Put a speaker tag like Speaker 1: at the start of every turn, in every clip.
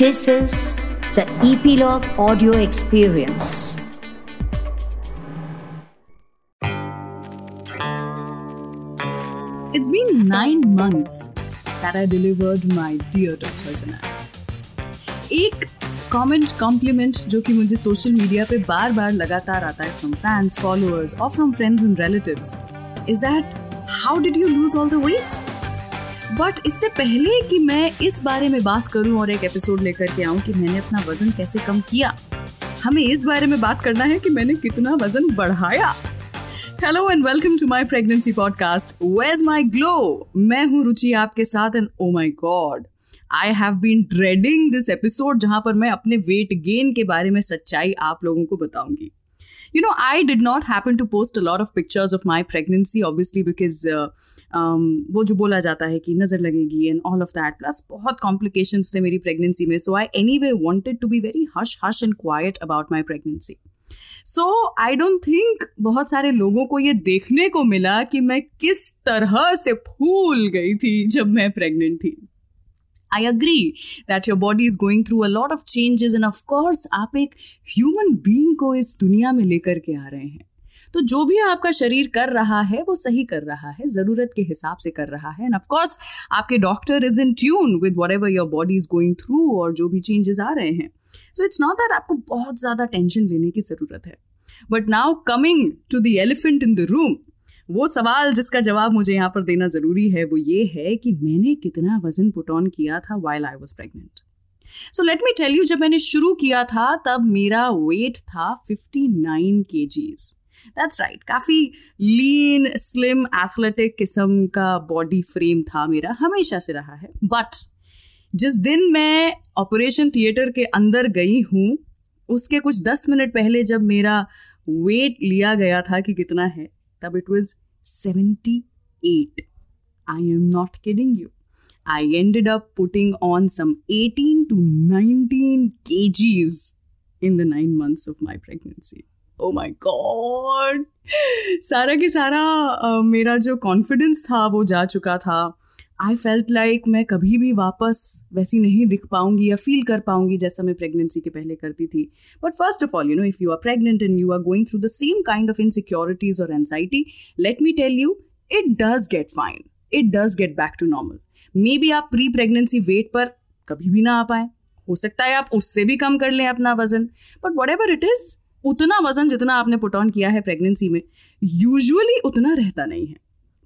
Speaker 1: This is the Epilogue Audio Experience.
Speaker 2: It's been nine months that I delivered my dear Dr. Zainab. एक comment compliment जो कि मुझे social media पे बार बार लगातार आता है फ्रॉम फैंस फॉलोअर्स और from friends and relatives is that how did you lose all the weight but इससे पहले कि मैं इस बारे में बात करूँ और एक एपिसोड लेकर के आऊँ कि मैंने अपना वज़न कैसे कम किया, हमें इस बारे में बात करना है कि मैंने कितना वज़न बढ़ाया। Hello and welcome to my pregnancy podcast ways my glow मैं हूँ रुचि, आपके साथ and oh my god I have been dreading this episode जहाँ पर मैं अपने वेट गेन के बारे में सच्चाई आप लोगों को बताऊँगी। You know i did not happen to post a lot of pictures of my pregnancy obviously because uh, um, वो जो बोला जाता है कि नज़र लगेगी and all of that plus बहुत कॉम्प्लिकेशंस थे मेरी प्रेगनेंसी में so I anyway wanted to be very hush hush and quiet about my pregnancy so I don't think बहुत सारे लोगों को ये देखने को मिला कि मैं किस तरह से फूल गई थी जब मैं प्रेग्नेंट थी। I agree that your body is going through a lot of changes and of course आप एक ह्यूमन बींग को इस दुनिया में लेकर के आ रहे हैं। तो जो भी आपका शरीर कर रहा है, वो सही कर रहा है, ज़रूरत के हिसाब से कर रहा है। एंड ऑफकोर्स आपके doctor is in tune with whatever your body is going through और जो भी चेंजेस आ रहे हैं। सो इट्स नॉट दैट आपको बहुत ज़्यादा टेंशन लेने की ज़रूरत है। But now coming to the elephant in the room वो सवाल जिसका जवाब मुझे यहाँ पर देना ज़रूरी है, वो ये है कि मैंने कितना वज़न पुट ऑन किया था while I was pregnant so let me tell you जब मैंने शुरू किया था, तब मेरा वेट था फिफ्टी नाइन के जीज दैट्स राइट काफ़ी लीन स्लिम एथलेटिक किस्म का बॉडी फ्रेम था मेरा, हमेशा से रहा है. बट जिस दिन मैं ऑपरेशन थिएटर के अंदर गई हूँ, उसके कुछ दस मिनट पहले जब मेरा वेट लिया गया था कि कितना है, तब it was seventy eight I am not kidding you I ended up putting on some eighteen to nineteen kgs in the nine months of my pregnancy oh my God सारा की सारा uh, मेरा जो कॉन्फिडेंस था वो जा चुका था आई फेल्ट लाइक मैं कभी भी वापस वैसी नहीं दिख पाऊँगी या फील कर पाऊँगी जैसा मैं प्रेगनेंसी के पहले करती थी। But first of all you know if you are pregnant and you are going through the same kind of insecurities और anxiety let me tell you it does get fine it does get back to normal maybe आप pre pregnancy weight पर कभी भी ना आ पाए। हो सकता है आप उससे भी कम कर लें अपना वज़न। But whatever it is उतना वज़न जितना आपने पुट ऑन किया है प्रेगनेंसी में यूजुअली उतना रहता नहीं है।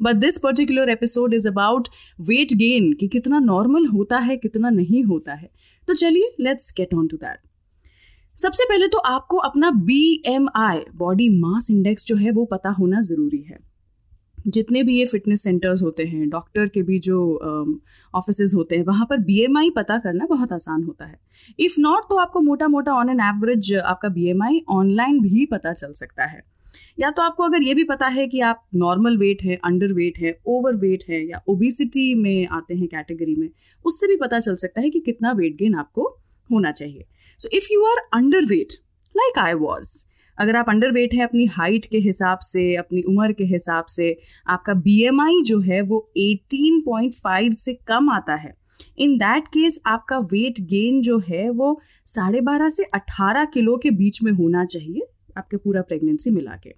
Speaker 2: But this particular episode is about weight gain कि कितना नॉर्मल होता है, कितना नहीं होता है। तो चलिए let's get on to that सबसे पहले तो आपको अपना B M I body mass index जो है, वो पता होना ज़रूरी है। जितने भी ये फिटनेस सेंटर्स होते हैं डॉक्टर के भी जो ऑफ़िस होते हैं, वहाँ पर बी पता करना बहुत आसान होता है। इफ़ नॉट तो आपको मोटा मोटा ऑन एन एवरेज आपका बी ऑनलाइन भी पता चल सकता है। या तो आपको अगर ये भी पता है कि आप नॉर्मल वेट है अंडर वेट है ओवर वेट है, या ओबिसिटी में आते हैं कैटेगरी में, उससे भी पता चल सकता है कि कितना वेट गेन आपको होना चाहिए। So if you are underweight like I was अगर आप अंडर वेट है अपनी हाइट के हिसाब से, अपनी उम्र के हिसाब से, आपका बीएमआई जो है वो 18.5 से कम आता है। इन दैट केस आपका वेट गेन जो है वो साढ़े बारह से अट्ठारह किलो के बीच में होना चाहिए। आपके पूरा प्रेगनेंसी मिला के।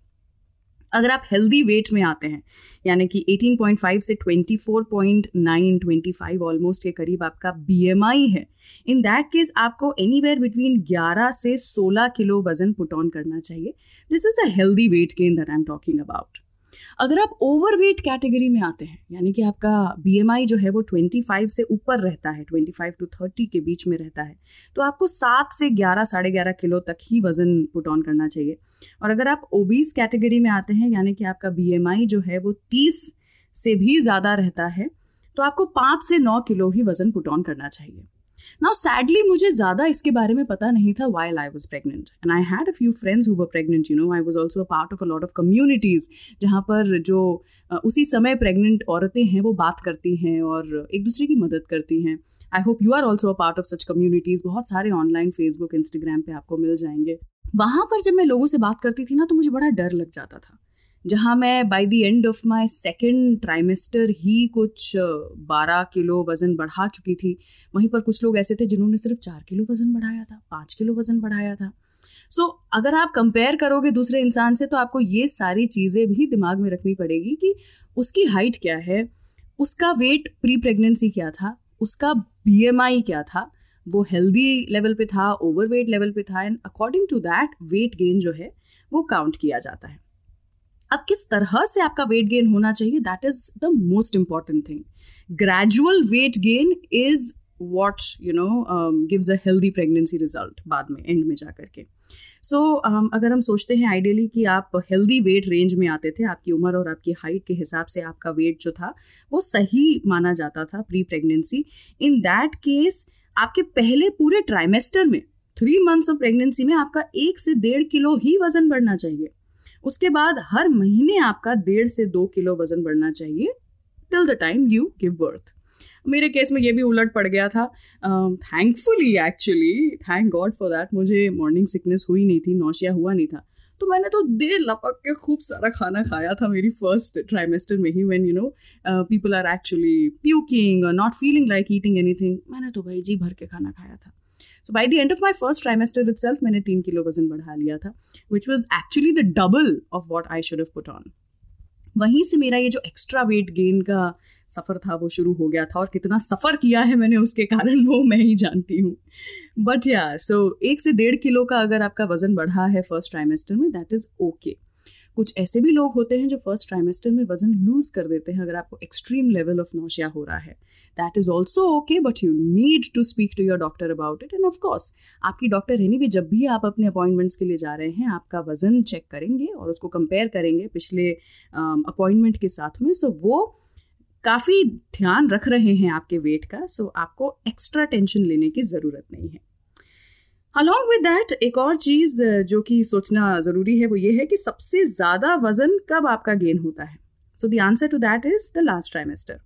Speaker 2: अगर आप हेल्दी वेट में आते हैं, यानी कि 18.5 से 24.9 25 ऑलमोस्ट के करीब आपका बीएमआई है इन दैट केस आपको एनी वेयर बिटवीन 11 से 16 किलो वज़न पुट ऑन करना चाहिए। This is the healthy weight gain that I am talking about अगर आप ओवरवेट कैटेगरी में आते हैं, यानी कि आपका बीएमआई जो है वो 25 से ऊपर रहता है 25 टू 30 के बीच में रहता है तो आपको सात से ग्यारह, साढ़े ग्यारह किलो तक ही वज़न पुट ऑन करना चाहिए। और अगर आप ओबीस कैटेगरी में आते हैं, यानी कि आपका बीएमआई जो है वो तीस से भी ज़्यादा रहता है तो आपको पाँच से नौ किलो ही वज़न पुट ऑन करना चाहिए। नाउ सैडली मुझे ज़्यादा इसके बारे में पता नहीं था while I was pregnant and I had a few friends who were pregnant you know I was also part of a lot of communities जहाँ पर जो उसी समय प्रेग्नेंट औरतें हैं, वो बात करती हैं और एक दूसरे की मदद करती हैं. I hope you are also a part of such communities बहुत सारे ऑनलाइन फेसबुक इंस्टाग्राम पे आपको मिल जाएँगे. वहाँ पर जब मैं लोगों से बात करती थी ना तो मुझे बड़ा डर लग जाता था. जहाँ मैं by the end of my second trimester ही कुछ बारह किलो वज़न बढ़ा चुकी थी। वहीं पर कुछ लोग ऐसे थे जिन्होंने सिर्फ़ चार किलो वज़न बढ़ाया था पाँच किलो वज़न बढ़ाया था। सो so, अगर आप कंपेयर करोगे दूसरे इंसान से तो आपको ये सारी चीज़ें भी दिमाग में रखनी पड़ेगी कि उसकी हाइट क्या है उसका वेट प्री प्रेगनेंसी क्या था उसका बीएमआई क्या था वो हेल्दी लेवल पे था ओवर वेट लेवल पे था and according to that weight gain जो है वो काउंट किया जाता है। अब किस तरह से आपका वेट गेन होना चाहिए? That is the most important thing gradual weight gain is what you know gives a healthy pregnancy result बाद में एंड में जा करके. सो so, um, अगर हम सोचते हैं आइडियली कि आप हेल्दी वेट रेंज में आते थे आपकी उम्र और आपकी हाइट के हिसाब से आपका वेट जो था वो सही माना जाता था pre pregnancy in that case आपके पहले पूरे ट्राइमेस्टर में थ्री मंथ्स ऑफ़ प्रेगनेंसी में आपका एक से डेढ़ किलो ही वज़न बढ़ना चाहिए। उसके बाद हर महीने आपका डेढ़ से दो किलो वज़न बढ़ना चाहिए till the time you give birth मेरे केस में ये भी उलट पड़ गया था। Thankfully actually thank god for that मुझे मॉर्निंग सिकनेस हुई नहीं थी नौशिया हुआ नहीं था। तो मैंने तो देर लपक के खूब सारा खाना खाया था मेरी फ़र्स्ट ट्राइमेस्टर में ही when you know people are actually puking not feeling like eating anything मैंने तो भाई जी भर के खाना खाया था। So by the end of my first trimester itself मैंने तीन किलो वज़न बढ़ा लिया था which was actually the double of what I should put on वहीं से मेरा ये जो एक्स्ट्रा वेट गेन का सफ़र था, वो शुरू हो गया था और कितना सफ़र किया है मैंने उसके कारण, वो मैं ही जानती हूँ। बट या सो एक से डेढ़ किलो का अगर आपका वज़न बढ़ा है फ़र्स्ट ट्राइमेस्टर में दैट इज़ ओके कुछ ऐसे भी लोग होते हैं जो फ़र्स्ट ट्राइमेस्टर में वज़न लूज कर देते हैं अगर आपको एक्सट्रीम लेवल ऑफ़ नौशिया हो रहा है। That is also okay but you need to speak to your doctor about it and of course आपकी डॉक्टर एनी भी जब भी आप अपने अपॉइंटमेंट्स के लिए जा रहे हैं आपका वज़न चेक करेंगे और उसको कंपेयर करेंगे पिछले अपॉइंटमेंट um, के साथ में। सो so वो काफ़ी ध्यान रख रहे हैं आपके वेट का। सो so आपको एक्स्ट्रा टेंशन लेने की ज़रूरत नहीं है। अलॉन्ग विद डैट एक और चीज़ जो कि सोचना ज़रूरी है, वो ये है कि सबसे ज़्यादा वज़न कब आपका गेन होता है? So the answer to that is the last trimester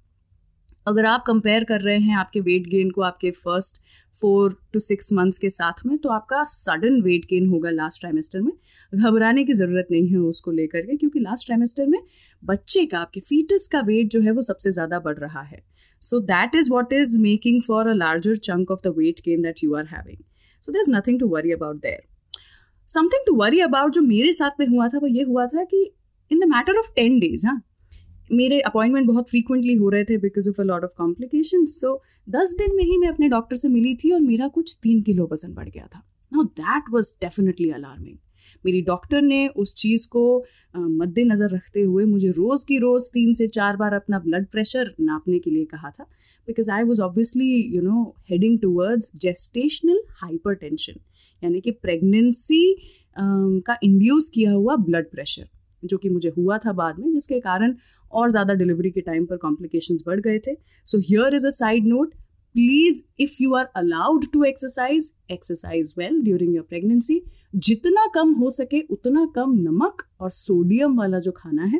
Speaker 2: अगर आप कंपेयर कर रहे हैं आपके वेट गेन को आपके first four to six months के साथ में तो आपका सडन वेट गेन होगा लास्ट ट्राइमेस्टर में। घबराने की ज़रूरत नहीं है उसको लेकर के, क्योंकि लास्ट ट्राइमेस्टर में बच्चे का, आपके फीटस का वेट जो है वो सबसे ज़्यादा बढ़ रहा है। So that is what is making for a larger chunk of the weight gain that you are having so there is nothing to worry about there something to worry about जो मेरे साथ में हुआ था, वो ये हुआ था कि in the matter of ten days हाँ मेरे अपॉइंटमेंट बहुत फ्रीक्वेंटली हो रहे थे because of a lot of complication so दस दिन में ही मैं अपने डॉक्टर से मिली थी और मेरा कुछ तीन किलो वज़न बढ़ गया था। Now that was definitely alarming मेरी डॉक्टर ने उस चीज़ को मद्देनज़र रखते हुए मुझे रोज़ की रोज़ तीन से चार बार अपना ब्लड प्रेशर नापने के लिए कहा था। Because I was obviously you know heading towards gestational hyper यानी कि प्रेगनेंसी का इंड्यूस किया हुआ ब्लड प्रेशर जो कि मुझे हुआ था बाद में, जिसके कारण और ज़्यादा डिलीवरी के टाइम पर कॉम्प्लिकेशंस बढ़ गए थे। So here is a side note please if you are allowed to exercise exercise well during your pregnancy जितना कम हो सके, उतना कम नमक और सोडियम वाला जो खाना है,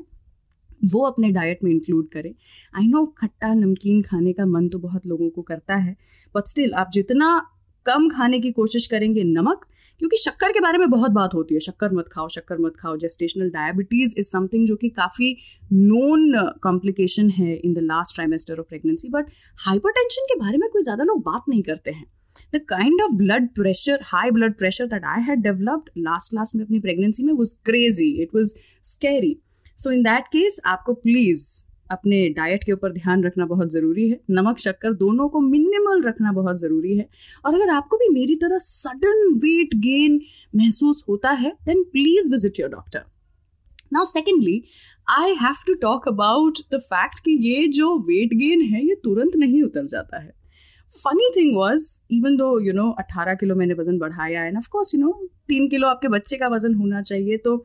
Speaker 2: वो अपने डाइट में इंक्लूड करें। आई नो खट्टा नमकीन खाने का मन तो बहुत लोगों को करता है बट स्टिल आप जितना कम खाने की कोशिश करेंगे नमक, क्योंकि शक्कर के बारे में बहुत बात होती है। शक्कर मत खाओ, शक्कर मत खाओ। जेस्टेशनल डायबिटीज़ इज़ समथिंग जो कि काफ़ी नोन कॉम्प्लिकेशन है in the last trimester of pregnancy but hypertension के बारे में कोई ज़्यादा लोग बात नहीं करते हैं। The kind of blood pressure high blood pressure that I had developed last last में अपनी प्रेगनेंसी में was crazy it was scary so in that case आपको प्लीज़ अपने डाइट के ऊपर ध्यान रखना बहुत ज़रूरी है। नमक, शक्कर दोनों को मिनिमल रखना बहुत ज़रूरी है। और अगर आपको भी मेरी तरह सडन वेट गेन महसूस होता है then please visit your doctor now secondly I have to talk about the fact कि ये जो वेट गेन है, ये तुरंत नहीं उतर जाता है। Funny thing was even though you know अट्ठारह किलो मैंने वज़न बढ़ाया and of course you know तीन किलो आपके बच्चे का वज़न होना चाहिए तो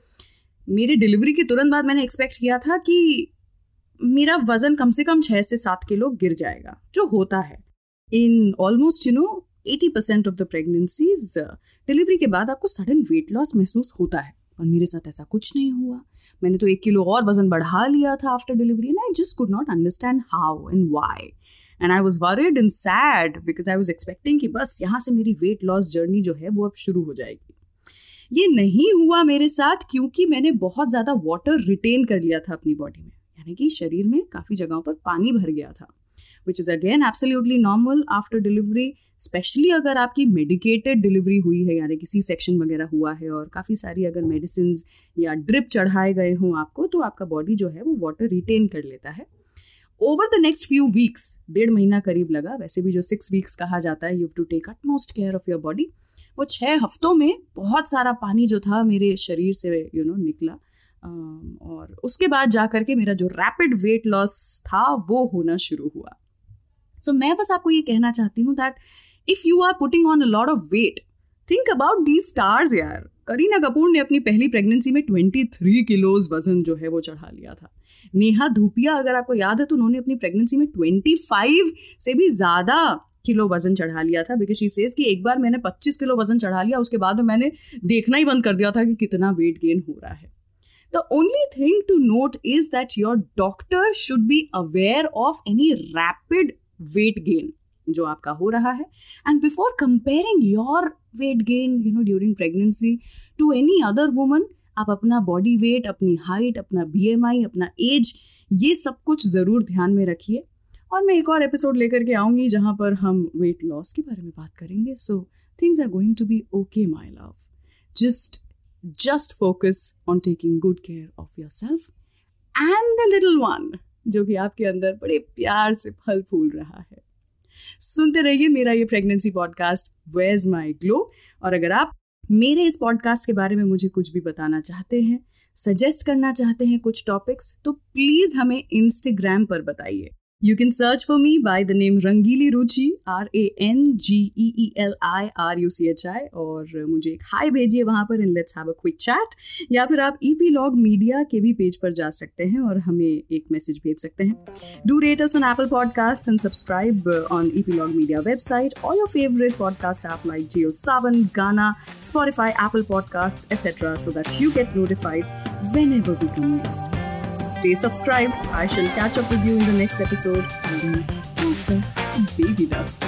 Speaker 2: मेरी डिलीवरी के तुरंत बाद मैंने एक्सपेक्ट किया था कि मेरा वज़न कम से कम छः से सात किलो गिर जाएगा, जो होता है। In almost you know eighty percent of the pregnancies delivery के बाद आपको सडन वेट लॉस महसूस होता है पर मेरे साथ ऐसा कुछ नहीं हुआ। मैंने तो एक किलो और वज़न बढ़ा लिया था after delivery and I just could not understand how and why and I was worried and sad because I was expecting कि बस यहाँ से मेरी वेट लॉस जर्नी जो है वो अब शुरू हो जाएगी। ये नहीं हुआ मेरे साथ क्योंकि मैंने बहुत ज़्यादा वाटर रिटेन कर लिया था अपनी बॉडी में। यानी कि शरीर में काफ़ी जगहों पर पानी भर गया था। Which is again absolutely normal after delivery specially अगर आपकी मेडिकेटेड डिलीवरी हुई है, यानी कि सी सेक्शन वगैरह हुआ है और काफ़ी सारी अगर मेडिसिन या ड्रिप चढ़ाए गए हों आपको तो आपका बॉडी जो है वो वाटर रिटेन कर लेता है। Over the next few weeks डेढ़ महीना करीब लगा वैसे भी जो सिक्स वीक्स कहा जाता है you to take utmost care of your body वो छः हफ्तों में बहुत सारा पानी जो था मेरे शरीर से यू you नो know, निकला। और उसके बाद जा करके मेरा जो रैपिड वेट लॉस था वो होना शुरू हुआ। सो so, मैं बस आपको ये कहना चाहती हूँ that if you are putting on a lot of weight think about the stars यार। करीना कपूर ने अपनी पहली प्रेगनेंसी में 23 किलोज वज़न जो है वो चढ़ा लिया था। नेहा धूपिया, अगर आपको याद है तो उन्होंने अपनी प्रेगनेंसी में 25 से भी ज़्यादा किलो वज़न चढ़ा लिया था बिकॉज़ शी सेज कि एक बार मैंने 25 किलो वज़न चढ़ा लिया, उसके बाद मैंने देखना ही बंद कर दिया था कि कितना वेट गेन हो रहा है। The only thing to note is that your doctor should be aware of any rapid weight gain जो आपका हो रहा है। And before comparing your weight gain you know during pregnancy to any other woman आप अपना body weight अपनी height अपना BMI अपना एज ये सब कुछ ज़रूर ध्यान में रखिए। और मैं एक और एपिसोड लेकर के आऊँगी जहाँ पर हम वेट लॉस के बारे में बात करेंगे। So things are going to be okay my love just just focus on taking good care of yourself and the little one जो कि आपके अंदर बड़े प्यार से फल फूल रहा है। सुनते रहिए मेरा ये pregnancy podcast ways my glow और अगर आप मेरे इस पॉडकास्ट के बारे में मुझे कुछ भी बताना चाहते हैं सजेस्ट करना चाहते हैं कुछ टॉपिक्स तो प्लीज़ हमें इंस्टाग्राम पर बताइए। You can search for me by the name Rangili Ruchi R A N G E E L I R U C H I और मुझे एक हाई भेजिए वहाँ पर in let's have a quick chat या फिर आप ई पी लॉग मीडिया के भी पेज पर जा सकते हैं और हमें एक मैसेज भेज सकते हैं do rate us on Apple podcast and subscribe on epilogue media website और your favourite podcast app like Jio Saavn Gaana Spotify Apple podcast etcetera so that you get notified whenever we come next. Stay subscribed. I shall catch up with you in the next episode. Till then, lots of baby dust.